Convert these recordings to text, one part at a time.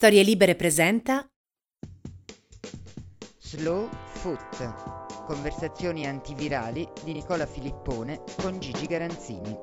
Storie Libere presenta Slow Foot. Conversazioni antivirali di Nicola Filippone con Gigi Garanzini.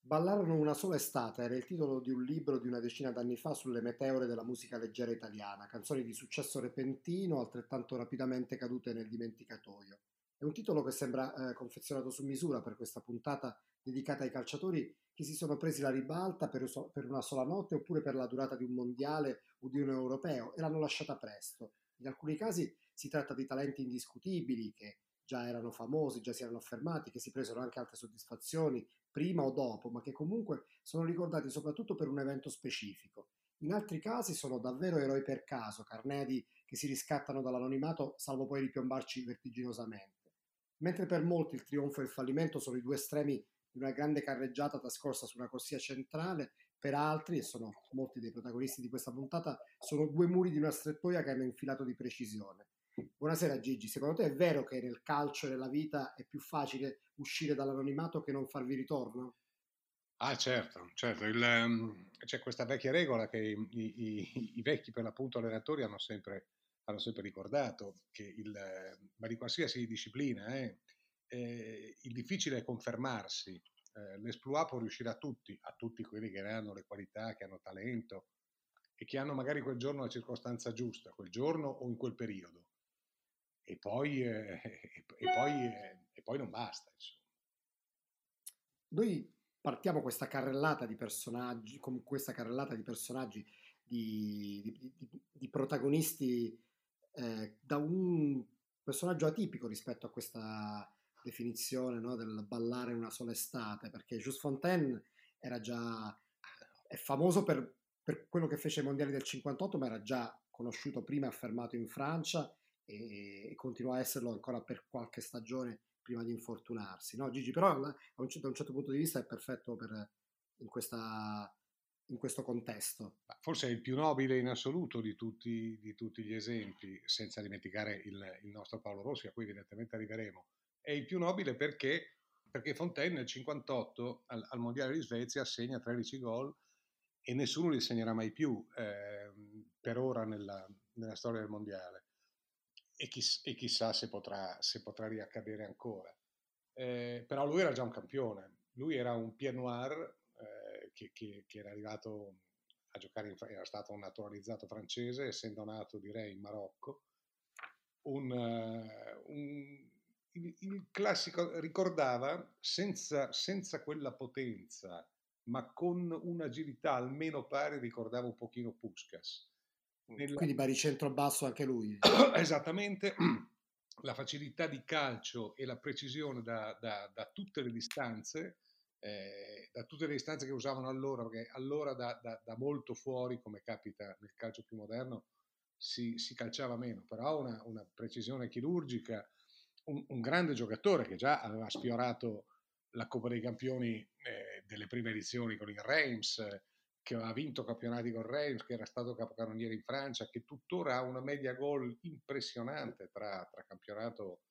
Ballarono una sola estate era il titolo di un libro di una decina d'anni fa sulle meteore della musica leggera italiana, canzoni di successo repentino altrettanto rapidamente cadute nel dimenticatoio. È un titolo che sembra eh, confezionato su misura per questa puntata dedicata ai calciatori che si sono presi la ribalta per, una sola notte oppure per la durata di un mondiale o di un europeo e l'hanno lasciata presto. In alcuni casi si tratta di talenti indiscutibili che già erano famosi, già si erano affermati, che si presero anche altre soddisfazioni prima o dopo, ma che comunque sono ricordati soprattutto per un evento specifico. In altri casi sono davvero eroi per caso, carnedi che si riscattano dall'anonimato salvo poi ripiombarci vertiginosamente. Mentre per molti il trionfo e il fallimento sono i due estremi di una grande carreggiata trascorsa su una corsia centrale, per altri, e sono molti dei protagonisti di questa puntata, sono due muri di una strettoia che hanno infilato di precisione. Buonasera Gigi, secondo te è vero che nel calcio e nella vita è più facile uscire dall'anonimato che non farvi ritorno? Ah certo, certo. Il, um, c'è questa vecchia regola che i, i, i vecchi per l'appunto allenatori hanno sempre hanno sempre ricordato il, ma di qualsiasi disciplina, eh, eh, il difficile è confermarsi, eh, l'esploit può riuscire a tutti, a tutti quelli che hanno le qualità, che hanno talento e che hanno magari quel giorno la circostanza giusta, quel giorno o in quel periodo. E poi, eh, e, poi, eh, e poi non basta. Insomma. Noi partiamo questa carrellata di personaggi, con questa carrellata di personaggi, di, di, di, di protagonisti eh, da un personaggio atipico rispetto a questa definizione no, del ballare una sola estate, perché Just Fontaine era già è famoso per, per, quello che fece ai mondiali del 58, ma era già conosciuto prima e affermato in Francia e, e continuò a esserlo ancora per qualche stagione prima di infortunarsi. No, Gigi, però da un, certo, da un certo punto di vista è perfetto per, in questa in questo contesto. Forse è il più nobile in assoluto di tutti, di tutti gli esempi, senza dimenticare il, il, nostro Paolo Rossi, a cui evidentemente arriveremo. È il più nobile perché, perché Fontaine nel 58 al, al, Mondiale di Svezia segna 13 gol e nessuno li segnerà mai più eh, per ora nella, nella, storia del Mondiale. E, chiss, e chissà se potrà, se potrà, riaccadere ancora. Eh, però lui era già un campione, lui era un Pierre Noir che, che, che, era arrivato a giocare, in, era stato un naturalizzato francese, essendo nato direi in Marocco, un, uh, un, il, il, classico ricordava senza, senza quella potenza, ma con un'agilità almeno pari, ricordava un pochino Puskas. Nella... Quindi baricentro basso anche lui. Esattamente, la facilità di calcio e la precisione da, da, da tutte le distanze eh, da tutte le istanze che usavano allora, perché allora da, da, da, molto fuori, come capita nel calcio più moderno, si, si calciava meno, però una, una precisione chirurgica, un, un, grande giocatore che già aveva sfiorato la Coppa dei Campioni eh, delle prime edizioni con il Reims, che aveva vinto campionati con Reims, che era stato capocannoniere in Francia, che tuttora ha una media gol impressionante tra, tra campionato,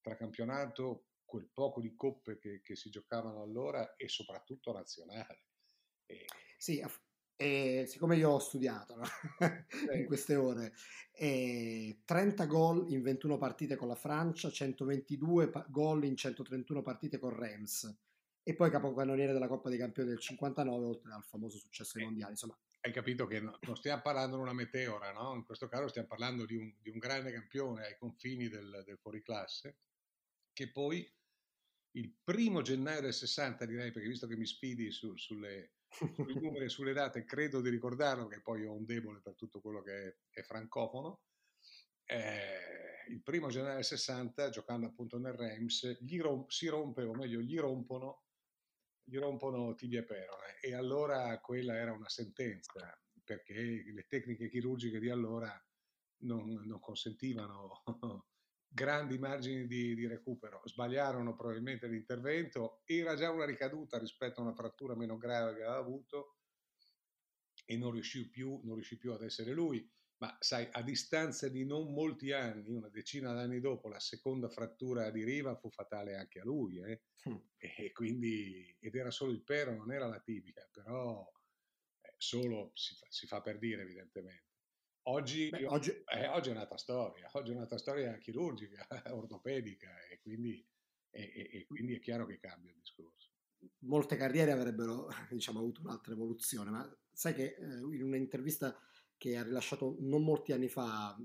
tra campionato quel poco di coppe che, che si giocavano allora e soprattutto nazionale. E... Sì, e siccome io ho studiato no? in queste ore, e 30 gol in 21 partite con la Francia, 122 pa- gol in 131 partite con Reims e poi capocannoniere della Coppa dei Campioni del 59 oltre al famoso successo ai mondiali. Insomma, hai capito che non stiamo parlando di una meteora, no? In questo caso stiamo parlando di un, di un grande campione ai confini del, del fuoriclasse che poi il primo gennaio del 60 direi, perché visto che mi sfidi su, sulle, sui numeri e sulle date, credo di ricordarlo, che poi ho un debole per tutto quello che è, è francofono, eh, il primo gennaio del 60, giocando appunto nel Reims, gli rom- si rompe, o meglio, gli rompono, gli rompono tibia e perone. E allora quella era una sentenza, perché le tecniche chirurgiche di allora non, non consentivano grandi margini di, di, recupero. Sbagliarono probabilmente l'intervento, era già una ricaduta rispetto a una frattura meno grave che aveva avuto e non riuscì più, non riuscì più ad essere lui. Ma sai, a distanza di non molti anni, una decina d'anni dopo, la seconda frattura di riva fu fatale anche a lui. Eh? Mm. E quindi, ed era solo il pero, non era la tibia, però eh, solo si fa, si fa per dire evidentemente. Oggi, Beh, oggi... Eh, oggi, è un'altra storia, oggi è un'altra storia chirurgica, ortopedica e quindi, e, e, e quindi è chiaro che cambia il discorso. Molte carriere avrebbero diciamo, avuto un'altra evoluzione, ma sai che eh, in un'intervista che ha rilasciato non molti anni fa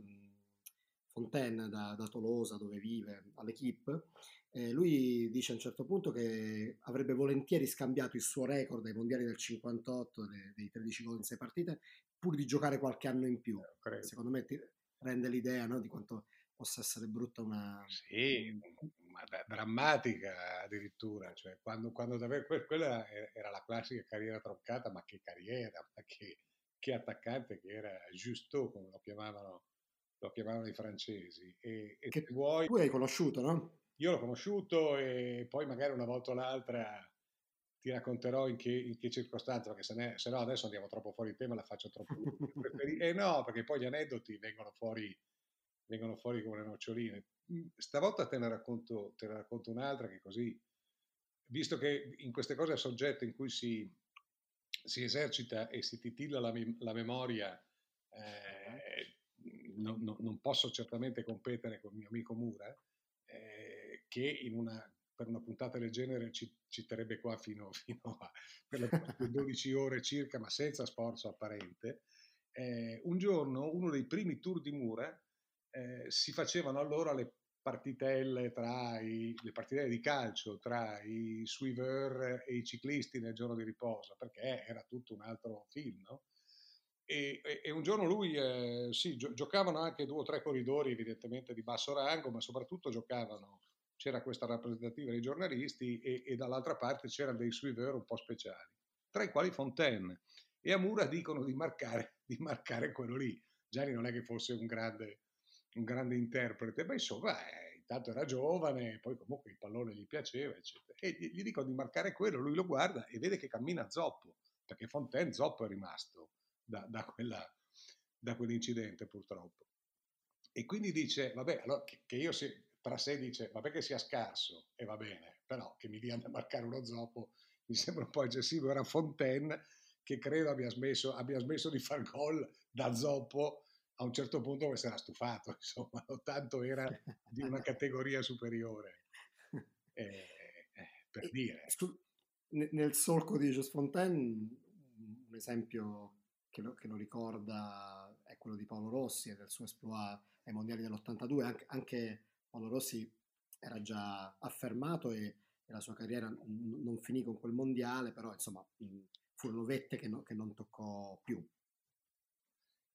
Fontaine da, da Tolosa, dove vive, all'Equipe, eh, lui dice a un certo punto che avrebbe volentieri scambiato il suo record ai mondiali del 58 dei, dei 13 gol in 6 partite pur di giocare qualche anno in più. Eh, Secondo me ti rende l'idea no, di quanto possa essere brutta una... Sì, ma d- drammatica addirittura, cioè quando, quando davvero quella era la classica carriera troncata, ma che carriera, ma che, che attaccante che era Justo, come lo chiamavano, lo chiamavano i francesi. E, e che vuoi... Tu hai conosciuto, no? Io l'ho conosciuto e poi magari una volta o l'altra ti racconterò in che, in che circostanze, perché se, ne, se, no adesso andiamo troppo fuori tema, la faccio troppo E eh no, perché poi gli aneddoti vengono fuori, vengono fuori come le noccioline. Mhmm, stavolta te ne, racconto, te ne racconto un'altra che così, visto che in queste cose è soggetto in cui si, si esercita e si titilla la, la memoria, eh, no, no, non posso certamente competere con il mio amico Mura, eh, che in una per una puntata del genere ci, ci terrebbe qua fino, fino a per 12 ore circa, ma senza sforzo apparente. Eh, un giorno, uno dei primi tour di Mura, eh, si facevano allora le partitelle tra i, le partitelle di calcio tra i sweeper e i ciclisti nel giorno di riposo, perché era tutto un altro film, no? E, e, e, un giorno lui, eh, sì, gio- giocavano anche due o tre corridori evidentemente di basso rango, ma soprattutto giocavano c'era questa rappresentativa dei giornalisti e, e dall'altra parte c'erano dei suiveur un po' speciali, tra i quali Fontaine. E a Mura dicono di marcare, di marcare quello lì. Gianni non è che fosse un grande, un grande interprete, ma insomma, eh, intanto era giovane, poi comunque il pallone gli piaceva, eccetera. E gli, gli dicono di marcare quello, lui lo guarda e vede che cammina zoppo, perché Fontaine zoppo è rimasto da, da, quella, da quell'incidente purtroppo. E quindi dice, vabbè, allora che, che io se, tra sé dice vabbè che sia scarso e va bene, però che mi dia a marcare uno zoppo mi sembra un po' eccessivo. Era Fontaine che credo abbia smesso, abbia smesso di far gol da zoppo a un certo punto che si era stufato, insomma, tanto era di una categoria superiore. Eh, eh, per dire. nel solco di Just Fontaine, un esempio che lo, che lo, ricorda è quello di Paolo Rossi e del suo esploit ai mondiali dell'82, anche, anche Paolo Rossi era già affermato e, e la sua carriera n- non finì con quel mondiale, però insomma furono vette che, no, che, non toccò più.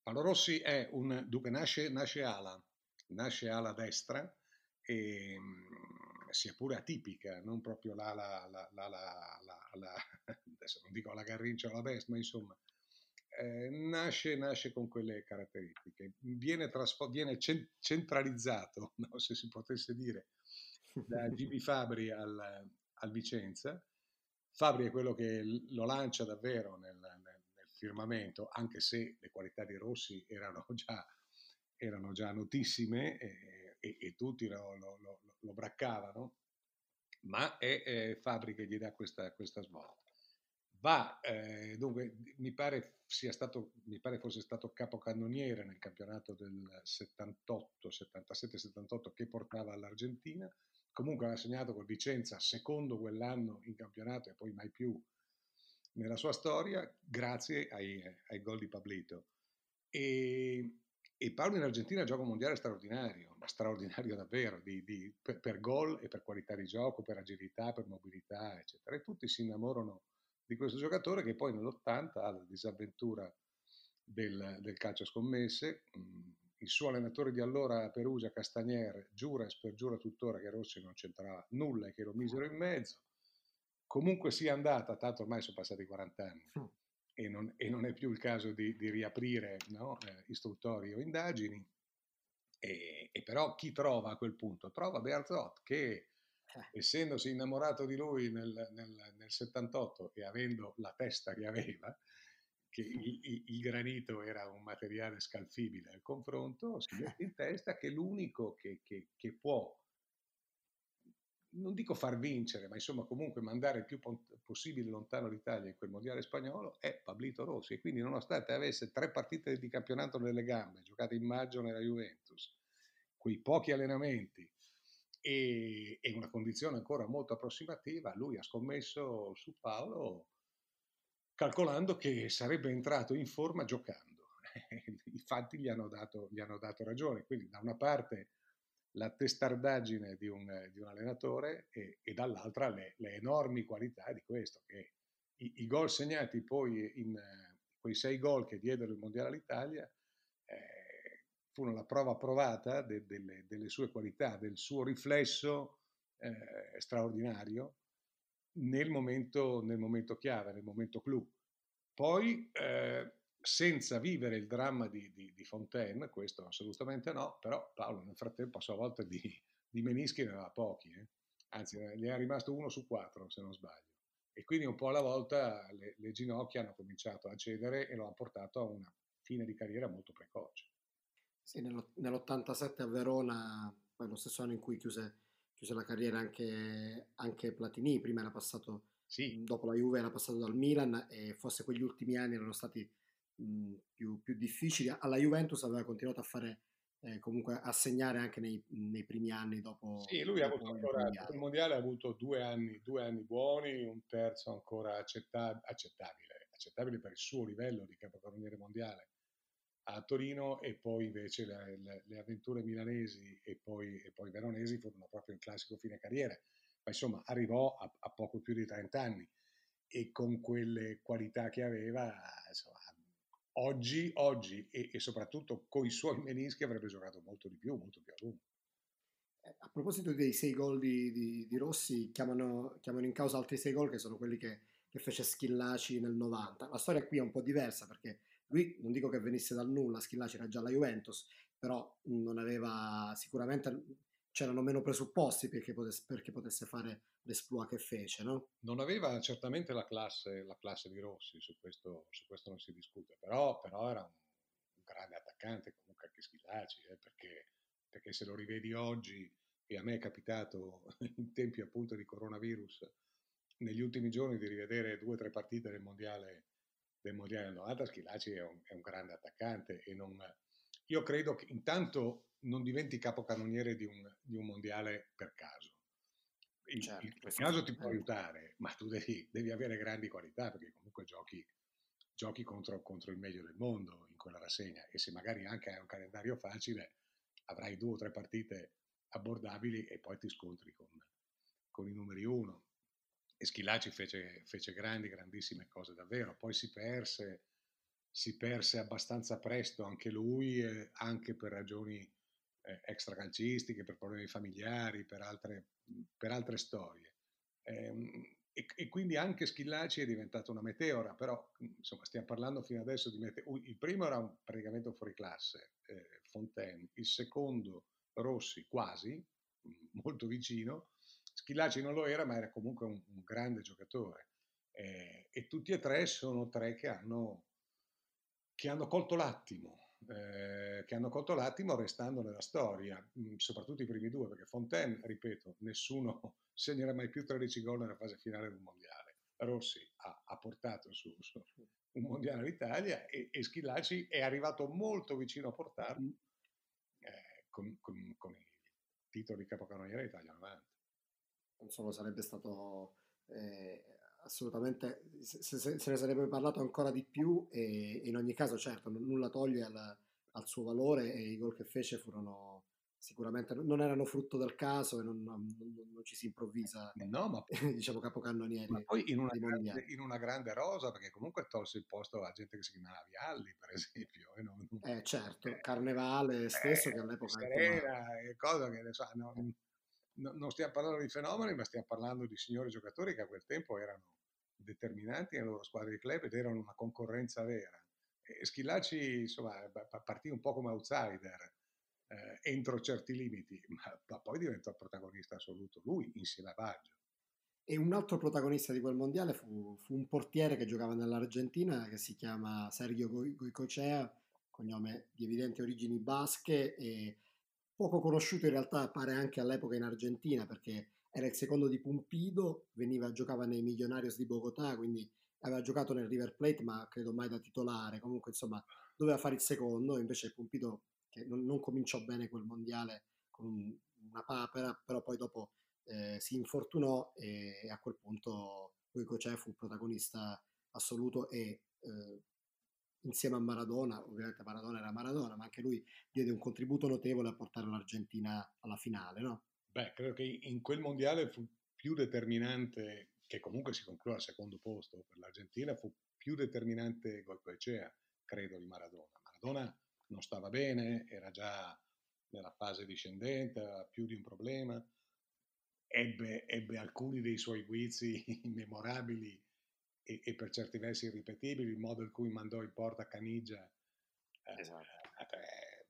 Paolo Rossi è un, dunque nasce, nasce ala, nasce ala destra e sia pure atipica, non proprio l'ala, la, la, la, adesso non dico la Garrincia o la Best, ma insomma eh, nasce, nasce, con quelle caratteristiche, viene, trasfo- viene centralizzato, no, se si potesse dire, da Gibi Fabri al, al, Vicenza. Fabri è quello che lo lancia davvero nel, nel, nel firmamento, anche se le qualità di Rossi erano già, erano già notissime e, e, e tutti lo, lo, lo, lo, braccavano, ma è, è Fabri che gli dà questa, questa svolta va, eh, dunque mi pare sia stato, mi pare fosse stato capocannoniere nel campionato del 78, 77, 78 che portava all'Argentina, comunque aveva segnato col Vicenza secondo quell'anno in campionato e poi mai più nella sua storia, grazie ai, ai gol di Pablito. E, e, Paolo in Argentina gioca un mondiale straordinario, ma straordinario davvero, di, di, per, per gol e per qualità di gioco, per agilità, per mobilità, eccetera. E tutti si innamorano di questo giocatore che poi nell'80 ha la disavventura del, del calcio scommesse. Mm, il suo allenatore di allora a Perugia, Castagnier, giura e spergiura tuttora che Rossi non c'entrava nulla e che lo misero in mezzo. Comunque sia andata, tanto ormai sono passati 40 anni mm. e, non, e, non, è più il caso di, di riaprire no, eh, istruttori o indagini. E, e, però chi trova a quel punto? Trova Bearzot che. Essendosi innamorato di lui nel, nel, nel, 78 e avendo la testa che aveva, che il, il, il, granito era un materiale scalfibile al confronto, si mette in testa che l'unico che, che, che può non dico far vincere, ma insomma comunque mandare il più possibile lontano l'Italia in quel mondiale spagnolo è Pablito Rossi. E quindi nonostante avesse tre partite di campionato nelle gambe, giocate in maggio nella Juventus, quei pochi allenamenti e, e una condizione ancora molto approssimativa, lui ha scommesso su Paolo calcolando che sarebbe entrato in forma giocando. Infatti gli hanno dato, gli hanno dato ragione. Quindi da una parte la testardaggine di un, di un allenatore e, e dall'altra le, le, enormi qualità di questo, che i, i gol segnati poi in quei sei gol che diedero il Mondiale all'Italia furono la prova provata de, delle, delle, sue qualità, del suo riflesso eh, straordinario nel momento, nel momento, chiave, nel momento clou. Poi eh, senza vivere il dramma di, di, di, Fontaine, questo assolutamente no, però Paolo nel frattempo a sua volta di, di menischi ne aveva pochi, eh? anzi ne è rimasto uno su quattro se non sbaglio. E quindi un po' alla volta le, le ginocchia hanno cominciato a cedere e lo hanno portato a una fine di carriera molto precoce. Sì, nell'87 a Verona, poi lo stesso anno in cui chiuse, chiuse la carriera anche, anche, Platini, prima era passato, sì. dopo la Juve era passato dal Milan e forse quegli ultimi anni erano stati mh, più, più, difficili. Alla Juventus aveva continuato a fare eh, comunque a segnare anche nei, nei, primi anni dopo. Sì, lui dopo ha avuto ancora il mondiale ha avuto due anni, due anni buoni, un terzo ancora accettab- accettabile, accettabile per il suo livello di capocannoniere mondiale a Torino e poi invece le, le, le avventure milanesi e poi, e poi, veronesi furono proprio il classico fine carriera, ma insomma arrivò a, a poco più di 30 anni e con quelle qualità che aveva insomma, oggi, oggi e, e, soprattutto con i suoi menischi avrebbe giocato molto di più, molto più a lungo. Eh, a proposito dei sei gol di, di, di Rossi, chiamano, chiamano, in causa altri sei gol che sono quelli che, che, fece Schillaci nel 90. La storia qui è un po' diversa perché lui, non dico che venisse dal nulla, Schillaci era già la Juventus, però non aveva sicuramente c'erano meno presupposti perché potesse, perché potesse fare l'esploit che fece, no? Non aveva certamente la classe, la classe di Rossi, su questo, su questo, non si discute, però, però era un, un, grande attaccante, comunque anche Schillaci, eh, perché, perché se lo rivedi oggi, e a me è capitato in tempi appunto di coronavirus, negli ultimi giorni di rivedere due o tre partite del mondiale del mondiale 90, Schillaci è un, è un grande attaccante e non, io credo che intanto non diventi capocannoniere di un, di un mondiale per caso. Il, certo, il caso ti può aiutare, ma tu devi, devi, avere grandi qualità perché comunque giochi, giochi contro, contro, il meglio del mondo in quella rassegna e se magari anche hai un calendario facile avrai due o tre partite abbordabili e poi ti scontri con, con i numeri uno. E Schilacci fece, fece grandi, grandissime cose davvero, poi si perse, si perse abbastanza presto anche lui, eh, anche per ragioni eh, extracalcistiche, per problemi familiari, per altre, per altre storie. Eh, e, e, quindi anche Schillaci è diventato una meteora, però insomma stiamo parlando fino adesso di meteora. Il primo era un, praticamente un fuoriclasse, eh, Fontaine, il secondo Rossi quasi, molto vicino, Schillaci non lo era, ma era comunque un, un grande giocatore. Eh, e tutti e tre sono tre che hanno, che hanno colto l'attimo, eh, che hanno colto l'attimo restando nella storia, mh, soprattutto i primi due, perché Fontaine, ripeto, nessuno segnerà mai più 13 gol nella fase finale del mondiale. Rossi ha, ha portato su, su, un mondiale all'Italia e, e Schillaci è arrivato molto vicino a portarlo eh, con, con, con, il titolo di capocannoniere Italia 90. Non solo sarebbe stato eh, assolutamente, se, se, se, ne sarebbe parlato ancora di più e, in ogni caso certo nulla toglie al, al, suo valore e i gol che fece furono sicuramente, non erano frutto del caso e non, non, non ci si improvvisa, no, ma, diciamo capocannonieri. Ma poi in una, grande, in una, grande, rosa perché comunque tolse il posto a gente che si chiamava Vialli per esempio. E non, eh certo, eh, Carnevale stesso eh, che all'epoca... Serena, cosa che ne so, non, no, non stiamo parlando di fenomeni, ma stiamo parlando di signori giocatori che a quel tempo erano determinanti nelle loro squadre di club ed erano una concorrenza vera. E Schillaci, insomma, partì un po' come outsider eh, entro certi limiti, ma, ma, poi diventò protagonista assoluto lui insieme a Baggio. E un altro protagonista di quel mondiale fu, fu un portiere che giocava nell'Argentina che si chiama Sergio Goicocea, cognome di evidenti origini basche e poco conosciuto in realtà pare anche all'epoca in Argentina perché era il secondo di Pumpido, veniva, giocava nei Millonarios di Bogotà, quindi aveva giocato nel River Plate, ma credo mai da titolare. Comunque, insomma, doveva fare il secondo, invece Pumpido, che non, non cominciò bene quel mondiale con un, una papera, però poi dopo eh, si infortunò e, a quel punto Goicoechea fu protagonista assoluto e eh, insieme a Maradona, ovviamente Maradona era Maradona, ma anche lui diede un contributo notevole a portare l'Argentina alla finale, no? Beh, credo che in quel mondiale fu più determinante, che comunque si conclude al secondo posto per l'Argentina, fu più determinante Goicoechea, credo, di Maradona. Maradona non stava bene, era già nella fase discendente, aveva più di un problema, ebbe, ebbe alcuni dei suoi guizzi immemorabili e, e, per certi versi irripetibili, il modo in cui mandò in porta Canigia eh, esatto.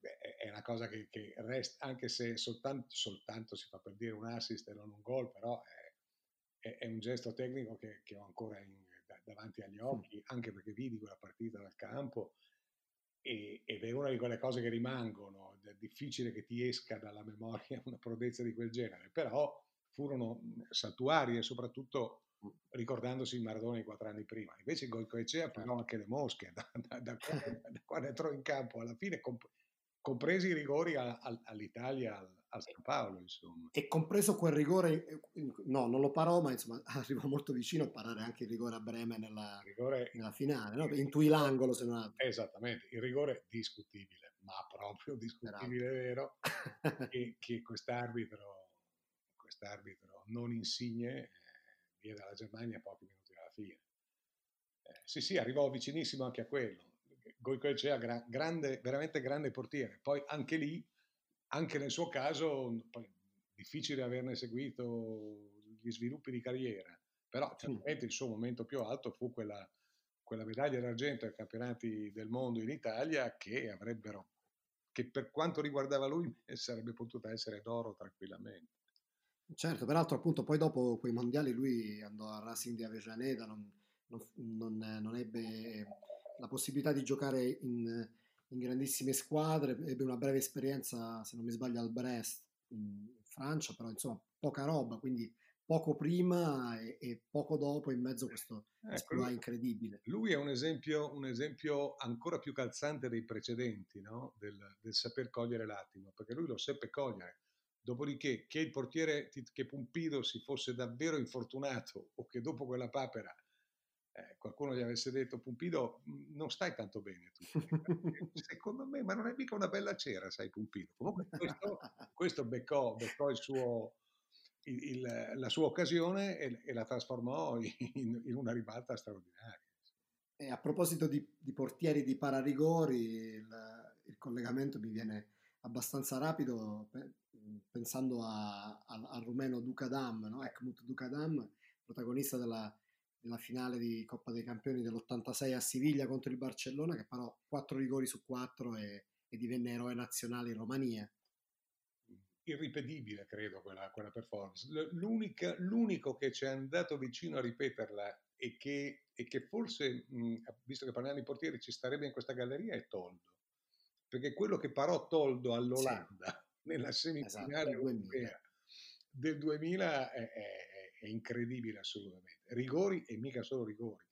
eh, è una cosa che, che resta, anche se soltanto, soltanto, si fa per dire un assist e non un gol, però è, è, è un gesto tecnico che, che ho ancora in, davanti agli occhi, anche perché vidi quella partita dal campo e, ed è una di quelle cose che rimangono, è difficile che ti esca dalla memoria una prodezza di quel genere, però furono mhmm, saltuari e soprattutto ricordandosi il Maradona di quattro anni prima. Invece Goicoechea pagò certo. anche le mosche da, da, da, quando, da, quando, entrò in campo alla fine, comp- compresi i rigori a, a, all'Italia, al, al, San Paolo, insomma. E compreso quel rigore, eh, no, non lo parò, ma insomma arrivò molto vicino a parare anche il rigore a Breme nella, rigore, nella finale, no? intuì l'angolo se non altro. Esattamente, il rigore discutibile, ma proprio discutibile, vero, che, che quest'arbitro quest'arbitro non insigne eh, via dalla Germania pochi minuti dalla fine. Eh, sì, sì, arrivò vicinissimo anche a quello. Goicoechea, gra- grande, veramente grande portiere. Poi anche lì, anche nel suo caso, difficile averne seguito gli sviluppi di carriera, però certamente il suo momento più alto fu quella, quella medaglia d'argento ai campionati del mondo in Italia che avrebbero, che per quanto riguardava lui sarebbe potuta essere d'oro tranquillamente. Certo, peraltro appunto poi dopo quei mondiali lui andò a Racing di Avellaneda, non, non, non, ebbe la possibilità di giocare in, in, grandissime squadre, ebbe una breve esperienza, se non mi sbaglio, al Brest in Francia, però insomma poca roba, quindi poco prima e, e poco dopo in mezzo a questo ecco, incredibile. Lui è un esempio, un esempio, ancora più calzante dei precedenti, no? del, del saper cogliere l'attimo, perché lui lo seppe cogliere Dopodiché, che il portiere, che Pumpido si fosse davvero infortunato o che dopo quella papera eh, qualcuno gli avesse detto Pumpido mhmm, non stai tanto bene tu. Secondo me, ma non è mica una bella cera, sai Pumpido. Comunque questo, questo beccò, beccò il suo, il, il, la sua occasione e, e la trasformò in, in, una ribalta straordinaria. E a proposito di, di portieri di pararigori, il, il collegamento mi viene abbastanza rapido pensando a, a, al rumeno Ducadam, no? Ekmut Ducadam, protagonista della, della, finale di Coppa dei Campioni dell'86 a Siviglia contro il Barcellona, che parò 4 rigori su 4 e, e divenne eroe nazionale in Romania. Irripetibile, credo, quella, quella performance. l'unico che ci è andato vicino a ripeterla e che, e che forse, mh, visto che parliamo di portieri, ci starebbe in questa galleria è Toldo. Perché quello che parò Toldo all'Olanda sì nella semifinale esatto, europea del 2000 è, è, è, incredibile assolutamente. Rigori e mica solo rigori.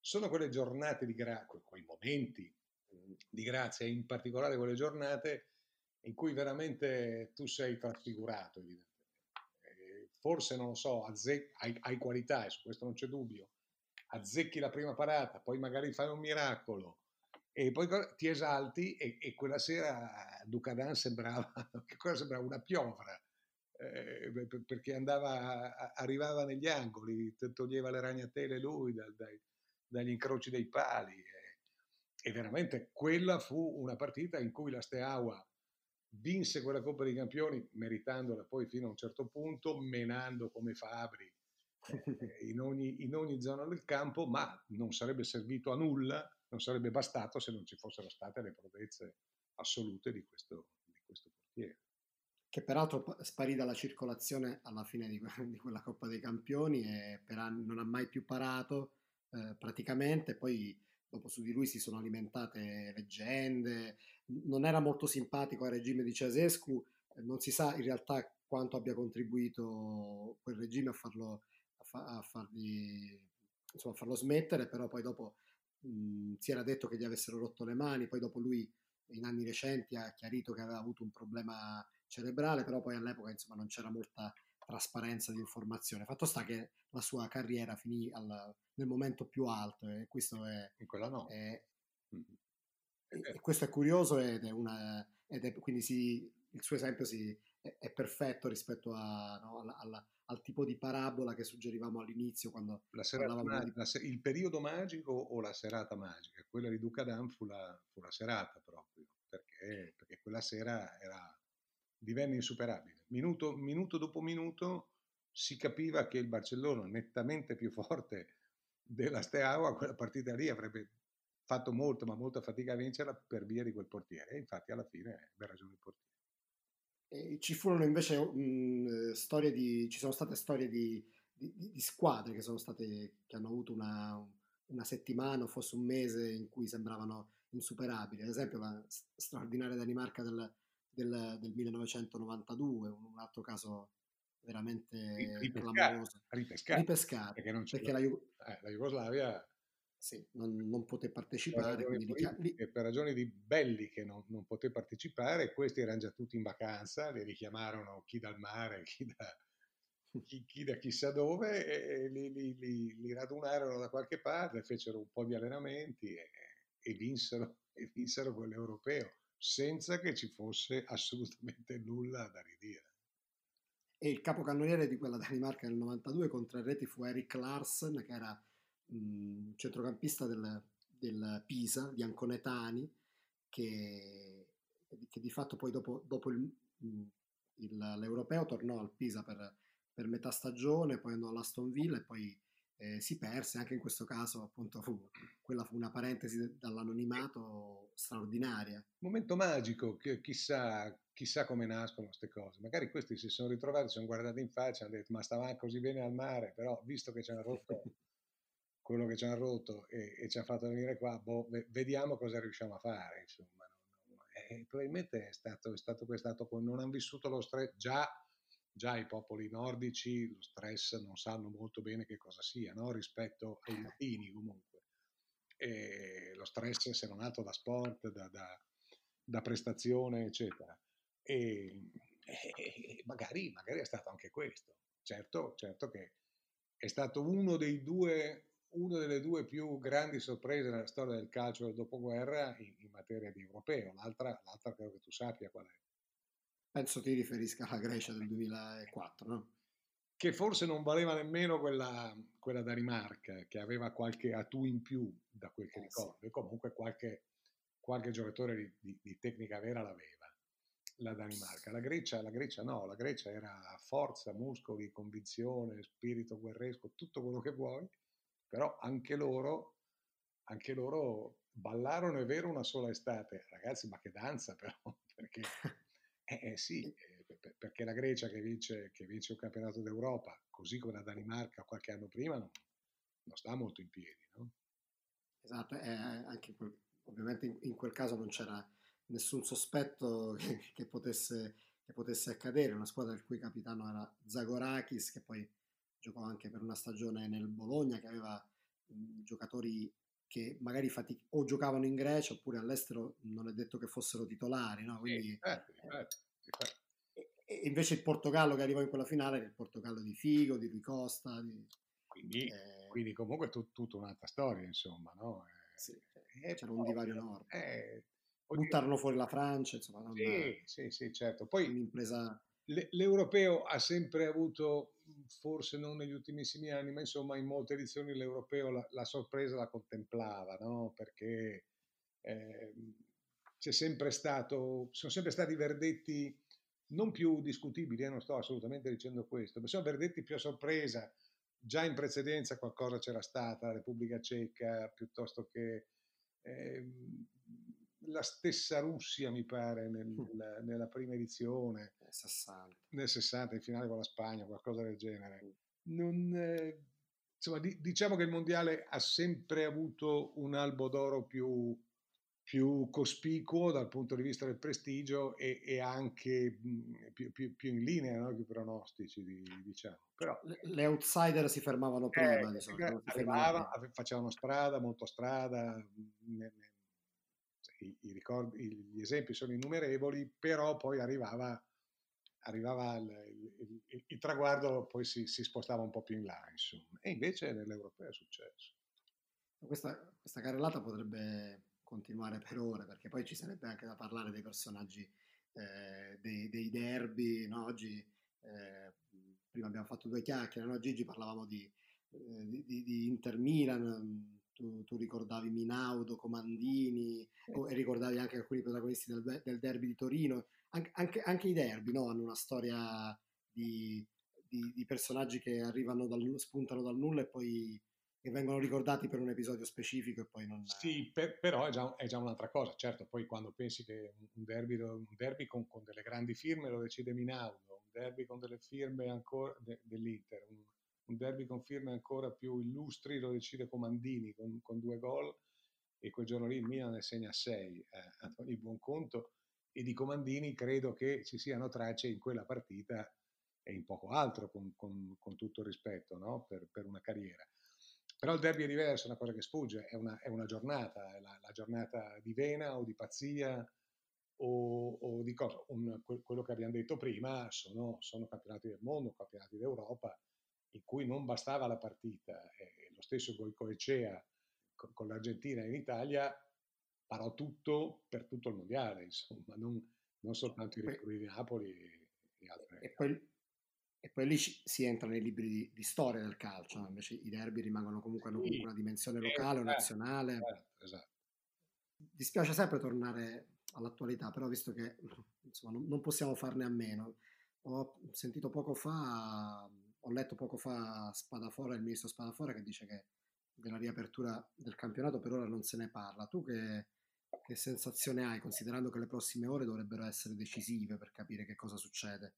Sono quelle giornate di grazia, quei momenti mhmm, di grazia, in particolare quelle giornate in cui veramente tu sei trasfigurato, evidentemente. Forse, non lo so, azze- hai, hai qualità, e su questo non c'è dubbio, azzecchi la prima parata, poi magari fai un miracolo, e poi ti esalti e, e quella sera Ducadan sembrava, sembrava una piovra, eh, perché andava, arrivava negli angoli, toglieva le ragnatele lui dal, dai, dagli incroci dei pali. Eh, e veramente quella fu una partita in cui la Steaua vinse quella Coppa dei Campioni, meritandola poi fino a un certo punto, menando come Fabri eh, in, ogni, in ogni zona del campo, ma non sarebbe servito a nulla non sarebbe bastato se non ci fossero state le prodezze assolute di questo, di questo portiere. Che peraltro sparì dalla circolazione alla fine di, di quella Coppa dei Campioni e per anni non ha mai più parato eh, praticamente, poi dopo su di lui si sono alimentate leggende, non era molto simpatico al regime di Cesescu, non si sa in realtà quanto abbia contribuito quel regime a farlo, a, fa, a fargli, insomma, a farlo smettere, però poi dopo mh, si era detto che gli avessero rotto le mani, poi dopo lui in anni recenti ha chiarito che aveva avuto un problema cerebrale, però poi all'epoca insomma non c'era molta trasparenza di informazione. Fatto sta che la sua carriera finì al, nel momento più alto e questo è, in quella no. È, mm-hmm. e, questo è curioso ed è una ed è, quindi si, il suo esempio si, è, è, perfetto rispetto a, no, alla, alla, al tipo di parabola che suggerivamo all'inizio quando la serata di... la, il periodo magico o la serata magica? Quella di Duca Dan fu la, fu la serata proprio perché, perché quella sera era, divenne insuperabile. Minuto, minuto dopo minuto si capiva che il Barcellona nettamente più forte della Steaua quella partita lì avrebbe fatto molto ma molta fatica a vincerla per via di quel portiere. E infatti alla fine ebbe ragione il portiere e ci furono invece mh, storie di, ci sono state storie di, di, di, squadre che sono state, che hanno avuto una, una settimana o forse un mese in cui sembravano insuperabili. Ad esempio la straordinaria Danimarca del, del, del 1992, un altro caso veramente ripescare, clamoroso. Ripescare, ripescare perché, perché la, eh, la Jugoslavia sì, non, non poté partecipare. Per ragioni, richiam- per ragioni di belli che non, non, poté partecipare, questi erano già tutti in vacanza, li richiamarono chi dal mare, chi da, chi, chi da chissà dove, e li, li, li, li, radunarono da qualche parte, fecero un po' di allenamenti e, e, vinsero, e vinsero quell'europeo, senza che ci fosse assolutamente nulla da ridire. E il capocannoniere di quella Danimarca nel 92 contro il reti fu Eric Larsen, che era mh, centrocampista del, del, Pisa, di Anconetani, che, che, di fatto poi dopo, dopo il, il, l'Europeo tornò al Pisa per, per, metà stagione, poi andò all'Aston Villa e poi eh, si perse, anche in questo caso appunto fu, quella fu una parentesi dall'anonimato straordinaria. Momento magico, che chissà, chissà come nascono queste cose. Magari questi si sono ritrovati, si sono guardati in faccia e hanno detto ma stavamo così bene al mare, però visto che c'è una rotto quello che ci hanno rotto e, e, ci ha fatto venire qua, boh, vediamo cosa riusciamo a fare, insomma. E probabilmente è stato, è stato, è stato non hanno vissuto lo stress, già, già, i popoli nordici lo stress non sanno molto bene che cosa sia, no? rispetto ai latini comunque. E lo stress se non altro da sport, da, da, da prestazione, eccetera. E, e magari, magari è stato anche questo. Certo, certo che è stato uno dei due una delle due più grandi sorprese nella storia del calcio del dopoguerra in, in materia di europeo, l'altra, l'altra credo che tu sappia qual è. Penso ti riferisca alla Grecia del 2004, no? Che forse non valeva nemmeno quella, quella Danimarca, che aveva qualche atù in più da quel che eh, ricordo, sì. e comunque qualche, qualche giocatore di, di, di, tecnica vera l'aveva, la Danimarca. La Grecia, la Grecia no, la Grecia era forza, muscoli, convinzione, spirito guerresco, tutto quello che vuoi, però anche loro, anche loro ballarono, è vero, una sola estate. Ragazzi, ma che danza però, perché eh, eh sì, eh, perché la Grecia che vince, che vince un campionato d'Europa, così come la Danimarca qualche anno prima, non, non sta molto in piedi, no? Esatto, eh, anche quel, ovviamente in, in, quel caso non c'era nessun sospetto che, che, potesse, che potesse accadere, una squadra il cui capitano era Zagorakis, che poi giocò anche per una stagione nel Bologna che aveva mh, giocatori che magari fatic- o giocavano in Grecia oppure all'estero non è detto che fossero titolari, no? Quindi, eh, eh, eh, e invece il Portogallo che arrivò in quella finale era il Portogallo di Figo, di Rui Costa. Di, quindi, eh, quindi, comunque tut, tutta un'altra storia, insomma, no? Sì, c'era un divario enorme. Eh, Buttarono fuori la Francia, insomma. Sì, sì, sì, certo. Poi un'impresa... L'europeo ha sempre avuto forse non negli ultimissimi anni, ma insomma in molte edizioni l'europeo la, la sorpresa la contemplava, no? perché eh, c'è sempre stato, sono sempre stati verdetti non più discutibili, eh, non sto assolutamente dicendo questo, ma sono verdetti più a sorpresa. Già in precedenza qualcosa c'era stata, la Repubblica Ceca, piuttosto che eh, la stessa Russia, mi pare, nel, nella, nella prima edizione. 60. Nel 60, in finale con la Spagna, qualcosa del genere. Non, eh, insomma, di, diciamo che il mondiale ha sempre avuto un albo d'oro più, più cospicuo dal punto di vista del prestigio e, e anche mh, più, più, più, in linea no? i pronostici, di, diciamo. Però, le, le, outsider si fermavano prima, eh, di solito, arrivava, facevano strada, molto strada, ne, i, i ricordi, gli esempi sono innumerevoli, però poi arrivava, arrivava il, il, il, il, traguardo, poi si, si, spostava un po' più in là, insomma. E invece nell'Europeo è successo. Questa, questa carrellata potrebbe continuare per ore, perché poi ci sarebbe anche da parlare dei personaggi, eh, dei, dei, derby, no? Oggi, eh, prima abbiamo fatto due chiacchiere, no? Gigi parlavamo di, eh, di, di Inter Milan, tu, tu, ricordavi Minaudo, Comandini, e ricordavi anche alcuni protagonisti del, del derby di Torino, An- anche, anche, i derby no? hanno una storia di, di, di personaggi che arrivano dal, spuntano dal nulla e poi che vengono ricordati per un episodio specifico e poi non... Sì, per, però è già, è già, un'altra cosa. Certo, poi quando pensi che un derby, un derby con, con, delle grandi firme lo decide Minaudo, un derby con delle firme ancora de, dell'Inter, un, un, derby con firme ancora più illustri lo decide Comandini con, con due gol e quel giorno lì il Milan ne segna sei eh, ad ogni buon conto e di Comandini credo che ci siano tracce in quella partita e in poco altro con, con tutto il rispetto no? per, per una carriera. Però il derby è diverso, è una cosa che sfugge, è una, è una giornata, è la, la, giornata di vena o di pazzia o, o di cosa. Un, quello che abbiamo detto prima sono, sono, campionati del mondo, campionati d'Europa, in cui non bastava la partita. E lo stesso Goicoechea con, con l'Argentina in Italia parò tutto per tutto il mondiale, insomma, non, non soltanto i recuperi di Napoli e, altre. E poi e poi lì si entra nei libri di, di storia del calcio, no? invece i derby rimangono comunque, hanno comunque una dimensione locale o esatto, nazionale. Esatto, esatto. Dispiace sempre tornare all'attualità, però visto che insomma, non, non, possiamo farne a meno, ho sentito poco fa, ho letto poco fa Spadafora, il ministro Spadafora, che dice che della riapertura del campionato per ora non se ne parla. Tu che, che sensazione hai, considerando che le prossime ore dovrebbero essere decisive per capire che cosa succede?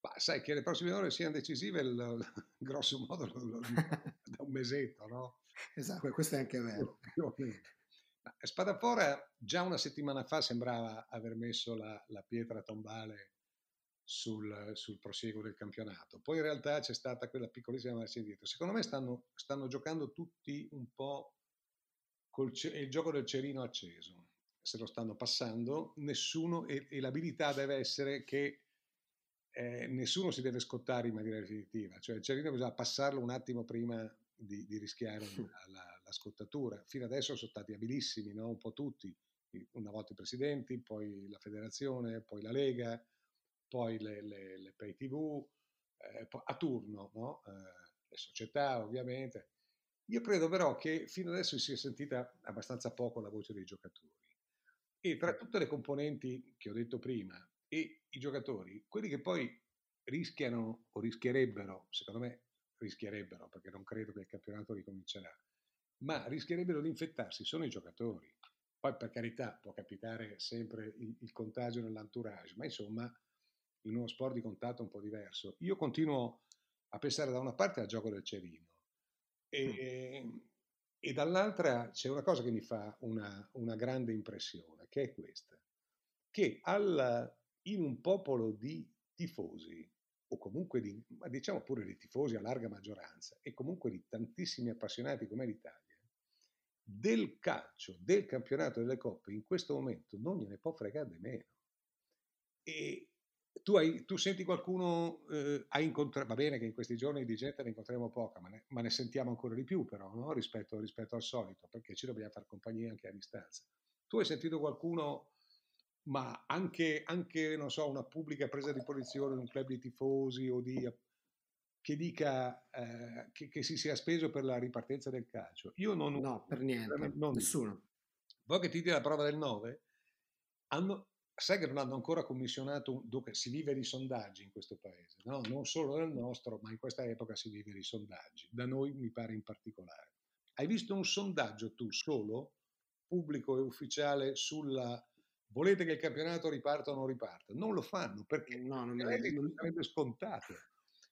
Ma sai che le prossime ore siano decisive, il, il, grosso modo, da un mesetto, no? Esatto, questo è anche vero. Spadafora già una settimana fa sembrava aver messo la, la pietra tombale sul, sul, prosieguo del campionato. Poi in realtà c'è stata quella piccolissima marcia indietro. Secondo me stanno, stanno giocando tutti un po' col il gioco del cerino acceso. Se lo stanno passando, nessuno, e, e l'abilità deve essere che eh, nessuno si deve scottare in maniera definitiva, cioè il cerino bisogna passarlo un attimo prima di, di rischiare la, la, la, scottatura. Fino adesso sono stati abilissimi, no? un po' tutti, una volta i presidenti, poi la federazione, poi la Lega, poi le, le, le pay tv, eh, a turno, no? eh, le società ovviamente. Io credo però che fino adesso si sia sentita abbastanza poco la voce dei giocatori. E tra tutte le componenti che ho detto prima, e i giocatori, quelli che poi rischiano o rischierebbero, secondo me rischierebbero perché non credo che il campionato ricomincerà, ma rischierebbero di infettarsi sono i giocatori. Poi per carità può capitare sempre il, il contagio nell'entourage, ma insomma in uno sport di contatto un po' diverso. Io continuo a pensare da una parte al gioco del cerino e, mm. e dall'altra c'è una cosa che mi fa una, una grande impressione, che è questa, che al in un popolo di tifosi, o comunque di, ma diciamo pure di tifosi a larga maggioranza, e comunque di tantissimi appassionati come l'Italia, del calcio, del campionato delle coppe, in questo momento non gliene può fregare di meno. E tu, hai, tu senti qualcuno, eh, hai incontrato, va bene che in questi giorni di gente ne incontriamo poca, ma ne, ma ne sentiamo ancora di più però, no? rispetto, rispetto al solito, perché ci dobbiamo fare compagnia anche a distanza. Tu hai sentito qualcuno ma anche, anche, non so, una pubblica presa di posizione un club di tifosi o di, che dica eh, che, che, si sia speso per la ripartenza del calcio. Io non... No, per niente, non nessuno. Poi che ti dia la prova del 9, hanno, sai che non hanno ancora commissionato, dunque si vive di sondaggi in questo paese, no? non solo nel nostro, ma in questa epoca si vive di sondaggi, da noi mi pare in particolare. Hai visto un sondaggio tu solo, pubblico e ufficiale, sulla volete che il campionato riparta o non riparta? Non lo fanno perché no, non sarebbe, non... sarebbe scontato.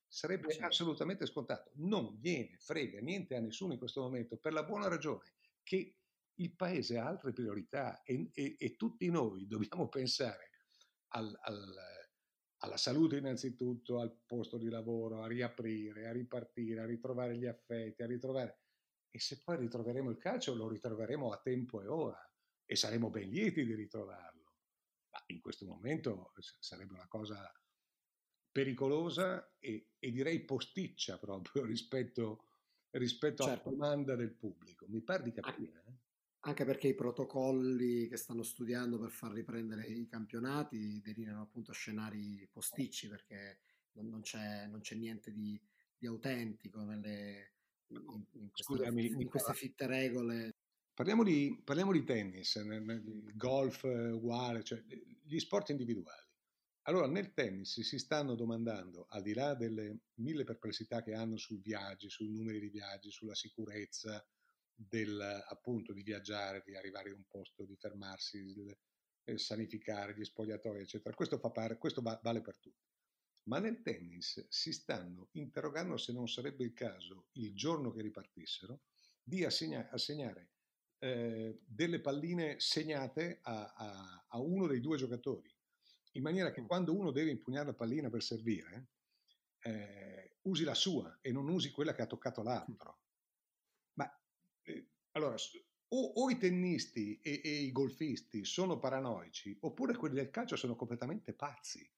Sarebbe certo. assolutamente scontato. Non gliene frega niente a nessuno in questo momento per la buona ragione che il paese ha altre priorità e, e, e tutti noi dobbiamo pensare al, al, alla salute innanzitutto, al posto di lavoro, a riaprire, a ripartire, a ritrovare gli affetti, a ritrovare... E se poi ritroveremo il calcio, lo ritroveremo a tempo e ora e saremo ben lieti di ritrovarlo. Ma in questo momento sarebbe una cosa pericolosa e, e direi posticcia proprio rispetto, rispetto certo. alla domanda del pubblico. Mi pare di capire. Eh? Anche perché i protocolli che stanno studiando per far riprendere i campionati delineano appunto scenari posticci perché non, c'è, non c'è, niente di, di autentico nelle, in, in, queste, Scusami, in queste fitte regole. Parliamo di, parliamo di tennis, nel golf uguale, cioè gli sport individuali. Allora, nel tennis si stanno domandando, al di là delle mille perplessità che hanno sui viaggi, sui numeri di viaggi, sulla sicurezza del, appunto di viaggiare, di arrivare in un posto, di fermarsi, il, il sanificare gli spogliatoi, eccetera. Questo, fa par- questo va- vale per tutti. Ma nel tennis si stanno interrogando se non sarebbe il caso, il giorno che ripartissero, di assegna- assegnare eh, delle palline segnate a, a, a uno dei due giocatori in maniera che quando uno deve impugnare la pallina per servire, eh, usi la sua e non usi quella che ha toccato l'altro. Eh, allora, o, o, i tennisti e, e, i golfisti sono paranoici, oppure quelli del calcio sono completamente pazzi.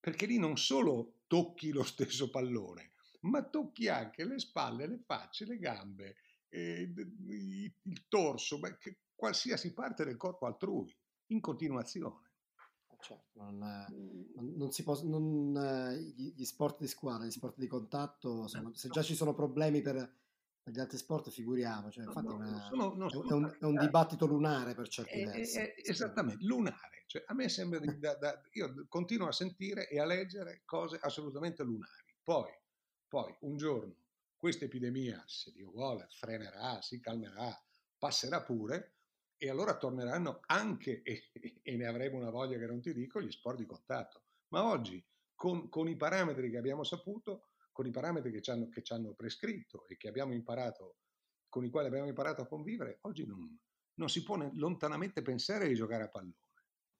Perché lì non solo tocchi lo stesso pallone, ma tocchi anche le spalle, le facce, le gambe, eh, il torso, qualsiasi parte del corpo altrui, in continuazione certo, non, non, non si può, non, gli sport di squadra, gli sport di contatto, sono, se già ci sono problemi per gli altri sport, figuriamo. Cioè, infatti, no, una, sono, no, è, un, è, un, dibattito lunare per certi è, versi. È, esattamente, lunare. Cioè, a me sembra di, da, da, io continuo a sentire e a leggere cose assolutamente lunari. Poi, poi un giorno questa epidemia, se Dio vuole, frenerà, si calmerà, passerà pure e allora torneranno anche, e, e, ne avremo una voglia che non ti dico, gli sport di contatto. Ma oggi, con, con i parametri che abbiamo saputo, con i parametri che ci, hanno, che ci hanno prescritto e che abbiamo imparato, con i quali abbiamo imparato a convivere, oggi non, non si può lontanamente pensare di giocare a pallone.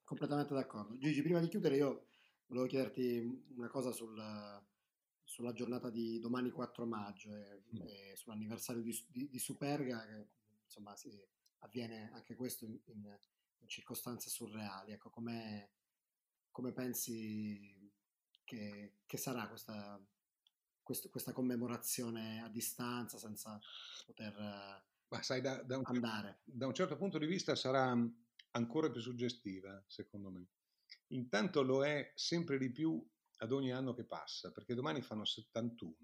Completamente d'accordo. Gigi, prima di chiudere io volevo chiederti una cosa sul, sulla giornata di domani 4 maggio e, mm. e sull'anniversario di, di, di Superga, che insomma si, avviene anche questo in, in, in circostanze surreali. Ecco, come, come pensi che, che sarà questa, quest, questa, commemorazione a distanza senza poter Ma sai, da, da un, andare? Da un certo punto di vista sarà ancora più suggestiva, secondo me. Intanto lo è sempre di più ad ogni anno che passa, perché domani fanno 71.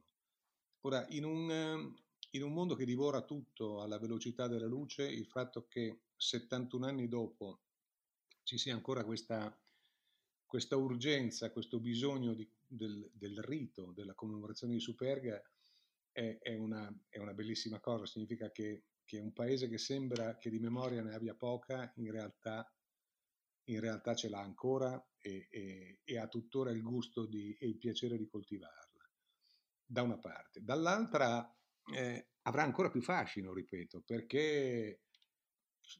Ora, in un, in un mondo che divora tutto alla velocità della luce, il fatto che 71 anni dopo ci sia ancora questa, questa urgenza, questo bisogno di, del, del, rito, della commemorazione di Superga, è, è, una, è una, bellissima cosa. Significa che, che, un paese che sembra che di memoria ne abbia poca, in realtà, in realtà ce l'ha ancora e, e, e ha tuttora il gusto di, e il piacere di coltivarla, da una parte. Dall'altra eh, avrà ancora più fascino, ripeto, perché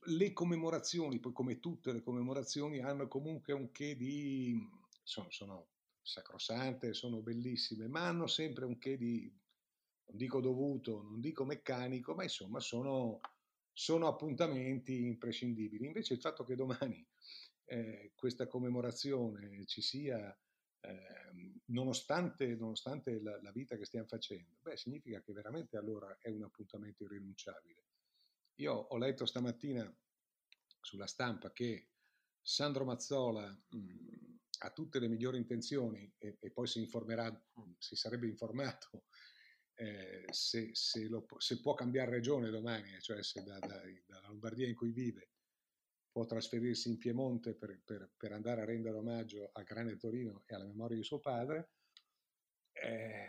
le commemorazioni, poi come tutte le commemorazioni, hanno comunque un che di... sono, sono sacrosante, sono bellissime, ma hanno sempre un che di, non dico dovuto, non dico meccanico, ma insomma sono, sono appuntamenti imprescindibili. Invece il fatto che domani eh, questa commemorazione ci sia eh, nonostante, nonostante la, la, vita che stiamo facendo, beh, significa che veramente allora è un appuntamento irrinunciabile. Io ho letto stamattina sulla stampa che Sandro Mazzola mh, ha tutte le migliori intenzioni e, e poi si informerà, si sarebbe informato eh, se, se, lo, se, può cambiare regione domani, cioè se da, da, dalla Lombardia in cui vive può trasferirsi in Piemonte per, per, per, andare a rendere omaggio al grande Torino e alla memoria di suo padre, eh,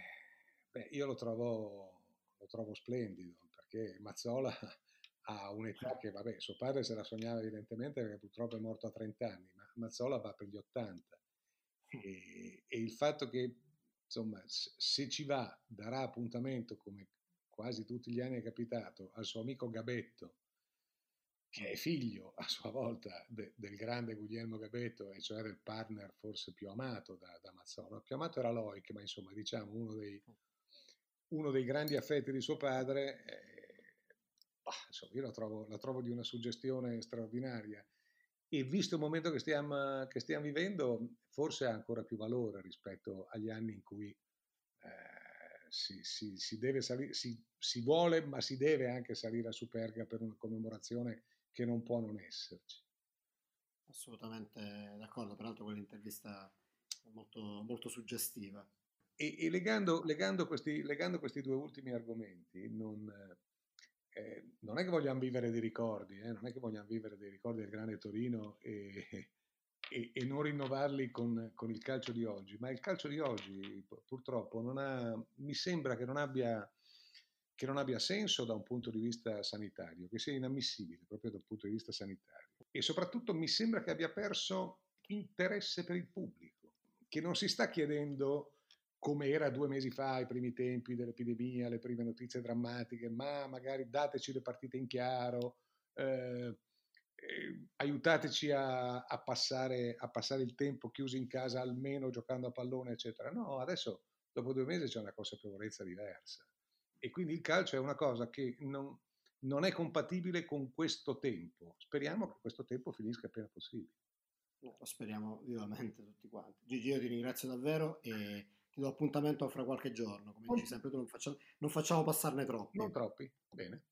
beh, io lo trovo, lo trovo splendido perché Mazzola ha un'età che, vabbè, suo padre se la sognava evidentemente perché purtroppo è morto a 30 anni, Mazzola va per gli 80 e, e il fatto che, insomma, se ci va, darà appuntamento come quasi tutti gli anni è capitato al suo amico Gabetto che è figlio a sua volta de, del grande Guglielmo Gabetto, e cioè del partner forse più amato da, da Mazzone. Più amato era Loic, ma insomma diciamo uno dei, uno dei grandi affetti di suo padre. Eh, bah, insomma, io la trovo, la trovo, di una suggestione straordinaria e visto il momento che stiamo, che stiamo vivendo, forse ha ancora più valore rispetto agli anni in cui eh, si, si, si, deve salire, si, si vuole, ma si deve anche salire a Superga per una commemorazione che non può non esserci. Assolutamente d'accordo, peraltro quell'intervista è molto, molto suggestiva. E, e legando, legando, questi, legando, questi, due ultimi argomenti, non, eh, non, è che vogliamo vivere dei ricordi, eh, non è che vogliamo vivere dei ricordi del grande Torino e, e, e non rinnovarli con, con, il calcio di oggi, ma il calcio di oggi purtroppo non ha, mi sembra che non abbia che non abbia senso da un punto di vista sanitario, che sia inammissibile proprio dal punto di vista sanitario. E soprattutto mi sembra che abbia perso interesse per il pubblico, che non si sta chiedendo come era due mesi fa, ai primi tempi dell'epidemia, le prime notizie drammatiche, ma magari dateci le partite in chiaro, eh, eh, aiutateci a, a, passare, a passare il tempo chiusi in casa almeno giocando a pallone, eccetera. No, adesso dopo due mesi c'è una consapevolezza diversa e quindi il calcio è una cosa che non, non è compatibile con questo tempo. Speriamo che questo tempo finisca appena possibile. Lo speriamo vivamente tutti quanti. Gigi, io ti ringrazio davvero e ti do appuntamento fra qualche giorno. Come dici sempre tu, non facciamo, non facciamo passarne troppi. Non troppi, bene.